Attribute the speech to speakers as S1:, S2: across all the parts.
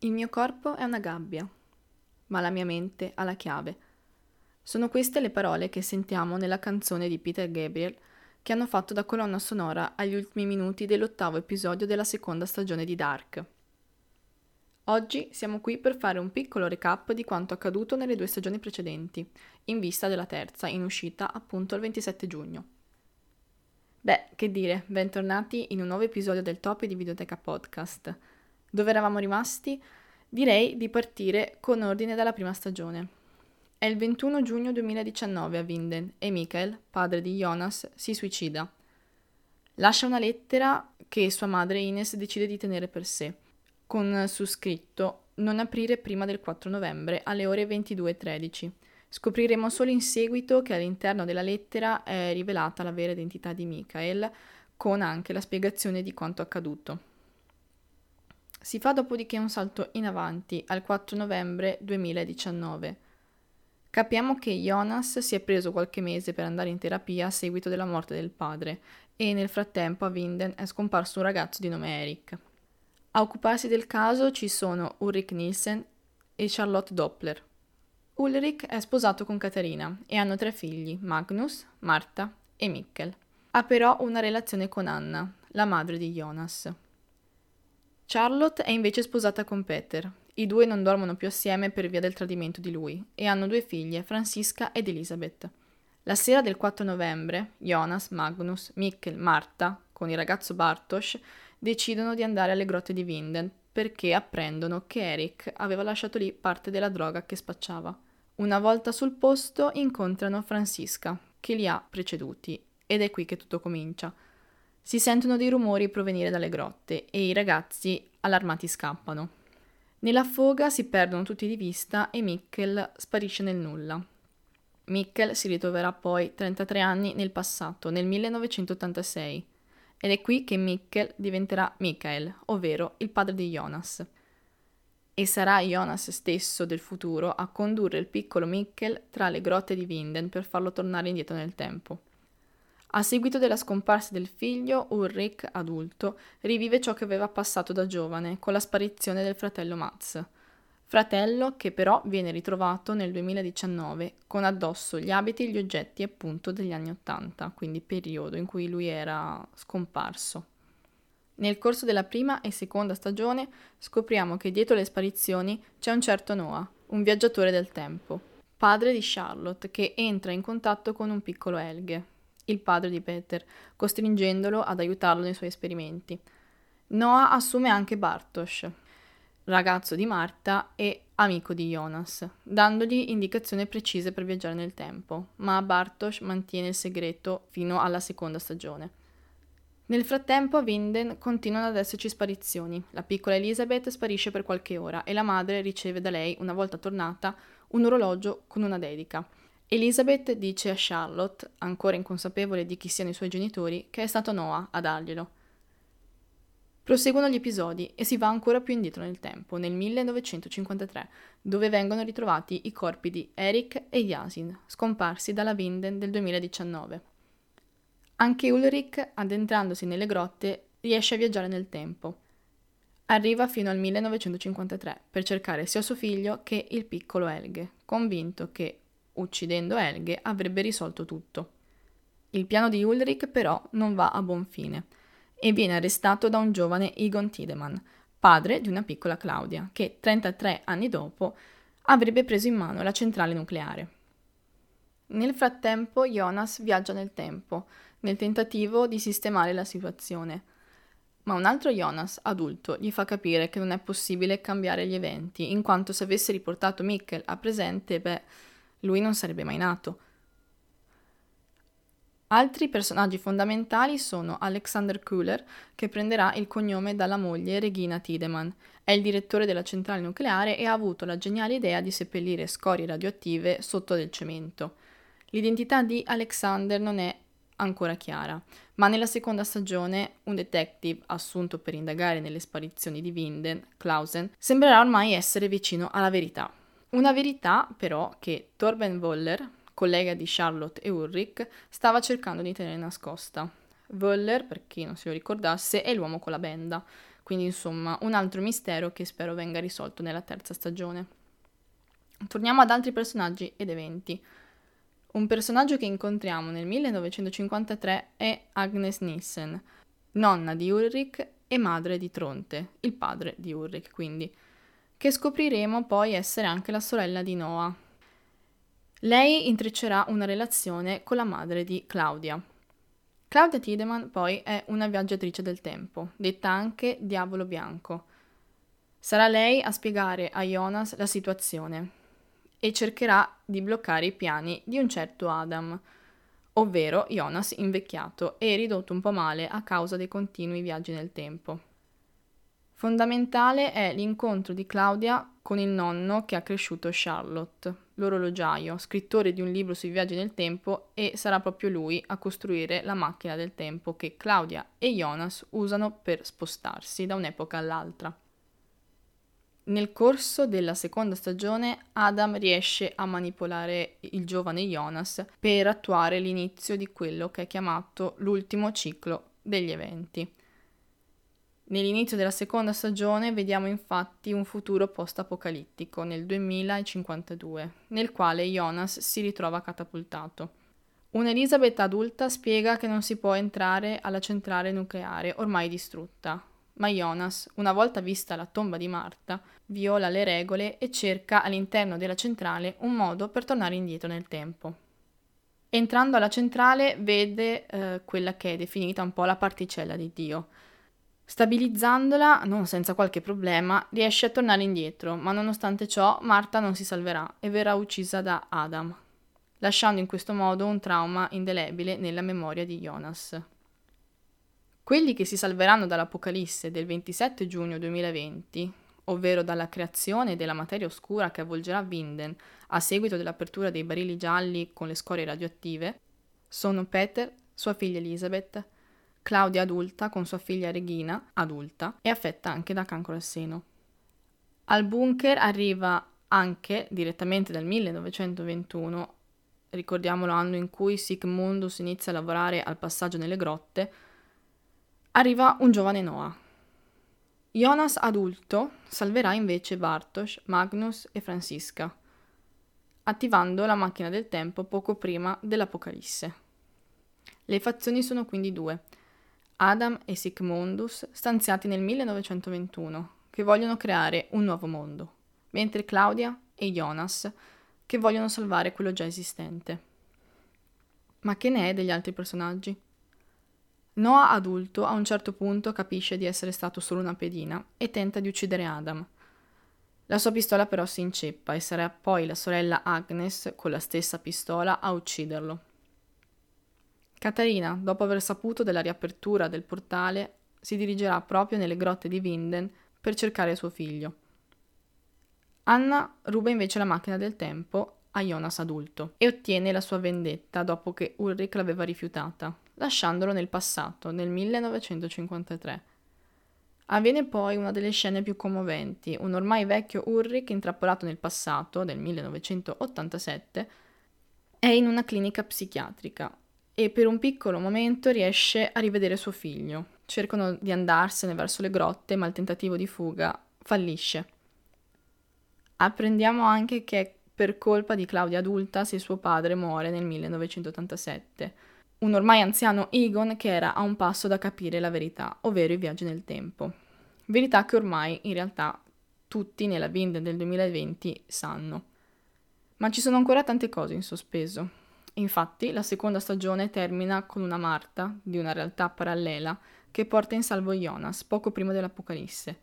S1: Il mio corpo è una gabbia, ma la mia mente ha la chiave. Sono queste le parole che sentiamo nella canzone di Peter Gabriel che hanno fatto da colonna sonora agli ultimi minuti dell'ottavo episodio della seconda stagione di Dark. Oggi siamo qui per fare un piccolo recap di quanto accaduto nelle due stagioni precedenti, in vista della terza, in uscita appunto il 27 giugno. Beh, che dire, bentornati in un nuovo episodio del Top di Videoteca Podcast. Dove eravamo rimasti? Direi di partire con ordine dalla prima stagione. È il 21 giugno 2019 a Vinden e Michael, padre di Jonas, si suicida. Lascia una lettera che sua madre Ines decide di tenere per sé, con su scritto non aprire prima del 4 novembre alle ore 22.13. Scopriremo solo in seguito che all'interno della lettera è rivelata la vera identità di Michael, con anche la spiegazione di quanto accaduto. Si fa dopodiché un salto in avanti al 4 novembre 2019. Capiamo che Jonas si è preso qualche mese per andare in terapia a seguito della morte del padre e nel frattempo a Winden è scomparso un ragazzo di nome Eric. A occuparsi del caso ci sono Ulrich Nielsen e Charlotte Doppler. Ulrich è sposato con Caterina e hanno tre figli, Magnus, Marta e Mikkel. Ha però una relazione con Anna, la madre di Jonas. Charlotte è invece sposata con Peter. I due non dormono più assieme per via del tradimento di lui e hanno due figlie, Francisca ed Elizabeth. La sera del 4 novembre, Jonas, Magnus, Mikkel, Marta, con il ragazzo Bartosz, decidono di andare alle grotte di Vinden perché apprendono che Eric aveva lasciato lì parte della droga che spacciava. Una volta sul posto incontrano Francisca, che li ha preceduti, ed è qui che tutto comincia. Si sentono dei rumori provenire dalle grotte e i ragazzi allarmati scappano. Nella foga si perdono tutti di vista e Mikkel sparisce nel nulla. Mikkel si ritroverà poi 33 anni nel passato, nel 1986, ed è qui che Mikkel diventerà Michael, ovvero il padre di Jonas. E sarà Jonas stesso del futuro a condurre il piccolo Mikkel tra le grotte di Vinden per farlo tornare indietro nel tempo. A seguito della scomparsa del figlio, Ulrich, adulto, rivive ciò che aveva passato da giovane con la sparizione del fratello Mats. Fratello che però viene ritrovato nel 2019 con addosso gli abiti e gli oggetti appunto degli anni Ottanta, quindi periodo in cui lui era scomparso. Nel corso della prima e seconda stagione scopriamo che dietro le sparizioni c'è un certo Noah, un viaggiatore del tempo, padre di Charlotte che entra in contatto con un piccolo Helge, il padre di Peter, costringendolo ad aiutarlo nei suoi esperimenti. Noah assume anche Bartosz, ragazzo di Marta e amico di Jonas, dandogli indicazioni precise per viaggiare nel tempo, ma Bartosz mantiene il segreto fino alla seconda stagione. Nel frattempo a Vinden continuano ad esserci sparizioni. La piccola Elizabeth sparisce per qualche ora e la madre riceve da lei, una volta tornata, un orologio con una dedica. Elizabeth dice a Charlotte, ancora inconsapevole di chi siano i suoi genitori, che è stato Noah a darglielo. Proseguono gli episodi e si va ancora più indietro nel tempo, nel 1953, dove vengono ritrovati i corpi di Eric e Yasin, scomparsi dalla Vinden del 2019. Anche Ulrich, addentrandosi nelle grotte, riesce a viaggiare nel tempo. Arriva fino al 1953 per cercare sia suo figlio che il piccolo Helge, convinto che uccidendo Helge, avrebbe risolto tutto. Il piano di Ulrich però non va a buon fine e viene arrestato da un giovane Egon Tiedemann, padre di una piccola Claudia, che 33 anni dopo avrebbe preso in mano la centrale nucleare. Nel frattempo Jonas viaggia nel tempo, nel tentativo di sistemare la situazione. Ma un altro Jonas, adulto, gli fa capire che non è possibile cambiare gli eventi, in quanto se avesse riportato Mikkel a presente, beh, lui non sarebbe mai nato. Altri personaggi fondamentali sono Alexander Kuhler, che prenderà il cognome dalla moglie Regina Tiedemann. È il direttore della centrale nucleare e ha avuto la geniale idea di seppellire scorie radioattive sotto del cemento. L'identità di Alexander non è ancora chiara, ma nella seconda stagione un detective assunto per indagare nelle sparizioni di Winden, Clausen, sembrerà ormai essere vicino alla verità. Una verità, però, che Torben Woller, collega di Charlotte e Ulrich, stava cercando di tenere nascosta. Woller, per chi non se lo ricordasse, è l'uomo con la benda, quindi insomma un altro mistero che spero venga risolto nella terza stagione. Torniamo ad altri personaggi ed eventi. Un personaggio che incontriamo nel 1953 è Agnes Nissen, nonna di Ulrich e madre di Tronte, il padre di Ulrich quindi, che scopriremo poi essere anche la sorella di Noah. Lei intreccerà una relazione con la madre di Claudia. Claudia Tiedemann poi è una viaggiatrice del tempo, detta anche Diavolo Bianco. Sarà lei a spiegare a Jonas la situazione e cercherà di bloccare i piani di un certo Adam, ovvero Jonas invecchiato e ridotto un po' male a causa dei continui viaggi nel tempo. Fondamentale è l'incontro di Claudia con il nonno che ha cresciuto Charlotte, l'orologiaio, scrittore di un libro sui viaggi nel tempo e sarà proprio lui a costruire la macchina del tempo che Claudia e Jonas usano per spostarsi da un'epoca all'altra. Nel corso della seconda stagione Adam riesce a manipolare il giovane Jonas per attuare l'inizio di quello che è chiamato l'ultimo ciclo degli eventi. Nell'inizio della seconda stagione vediamo infatti un futuro post-apocalittico nel 2052, nel quale Jonas si ritrova catapultato. Un'Elizabeth adulta spiega che non si può entrare alla centrale nucleare ormai distrutta, ma Jonas, una volta vista la tomba di Marta, viola le regole e cerca all'interno della centrale un modo per tornare indietro nel tempo. Entrando alla centrale vede eh, quella che è definita un po' la particella di Dio. Stabilizzandola, non senza qualche problema, riesce a tornare indietro, ma nonostante ciò Marta non si salverà e verrà uccisa da Adam, lasciando in questo modo un trauma indelebile nella memoria di Jonas. Quelli che si salveranno dall'Apocalisse del 27 giugno 2020, ovvero dalla creazione della materia oscura che avvolgerà Vinden a seguito dell'apertura dei barili gialli con le scorie radioattive, sono Peter, sua figlia Elizabeth, Claudia adulta con sua figlia Regina, adulta, e affetta anche da cancro al seno. Al bunker arriva anche, direttamente dal 1921, ricordiamo l'anno in cui Sigmundus inizia a lavorare al passaggio nelle grotte, arriva un giovane Noah. Jonas adulto salverà invece Bartosz, Magnus e Francisca, attivando la macchina del tempo poco prima dell'Apocalisse. Le fazioni sono quindi due, Adam e Sigmundus stanziati nel 1921, che vogliono creare un nuovo mondo, mentre Claudia e Jonas che vogliono salvare quello già esistente. Ma che ne è degli altri personaggi? Noah adulto a un certo punto capisce di essere stato solo una pedina e tenta di uccidere Adam. La sua pistola però si inceppa e sarà poi la sorella Agnes con la stessa pistola a ucciderlo. Caterina, dopo aver saputo della riapertura del portale, si dirigerà proprio nelle grotte di Vinden per cercare suo figlio. Anna ruba invece la macchina del tempo a Jonas adulto e ottiene la sua vendetta dopo che Ulrich l'aveva rifiutata, lasciandolo nel passato, nel 1953. Avviene poi una delle scene più commoventi, un ormai vecchio Ulrich intrappolato nel passato, del 1987, è in una clinica psichiatrica e per un piccolo momento riesce a rivedere suo figlio. Cercano di andarsene verso le grotte, ma il tentativo di fuga fallisce. Apprendiamo anche che per colpa di Claudia adulta se suo padre muore nel 1987. Un ormai anziano Egon che era a un passo da capire la verità, ovvero i viaggi nel tempo. Verità che ormai in realtà tutti nella Vind del 2020 sanno. Ma ci sono ancora tante cose in sospeso. Infatti, la seconda stagione termina con una Marta di una realtà parallela che porta in salvo Jonas poco prima dell'Apocalisse.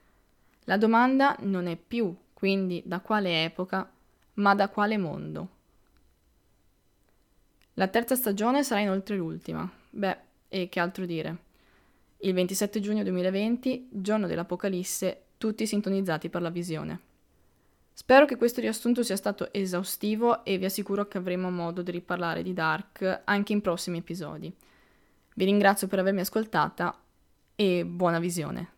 S1: La domanda non è più, quindi, da quale epoca ma da quale mondo? La terza stagione sarà inoltre l'ultima. Beh, e che altro dire? Il 27 giugno 2020, giorno dell'Apocalisse, tutti sintonizzati per la visione. Spero che questo riassunto sia stato esaustivo e vi assicuro che avremo modo di riparlare di Dark anche in prossimi episodi. Vi ringrazio per avermi ascoltata e buona visione.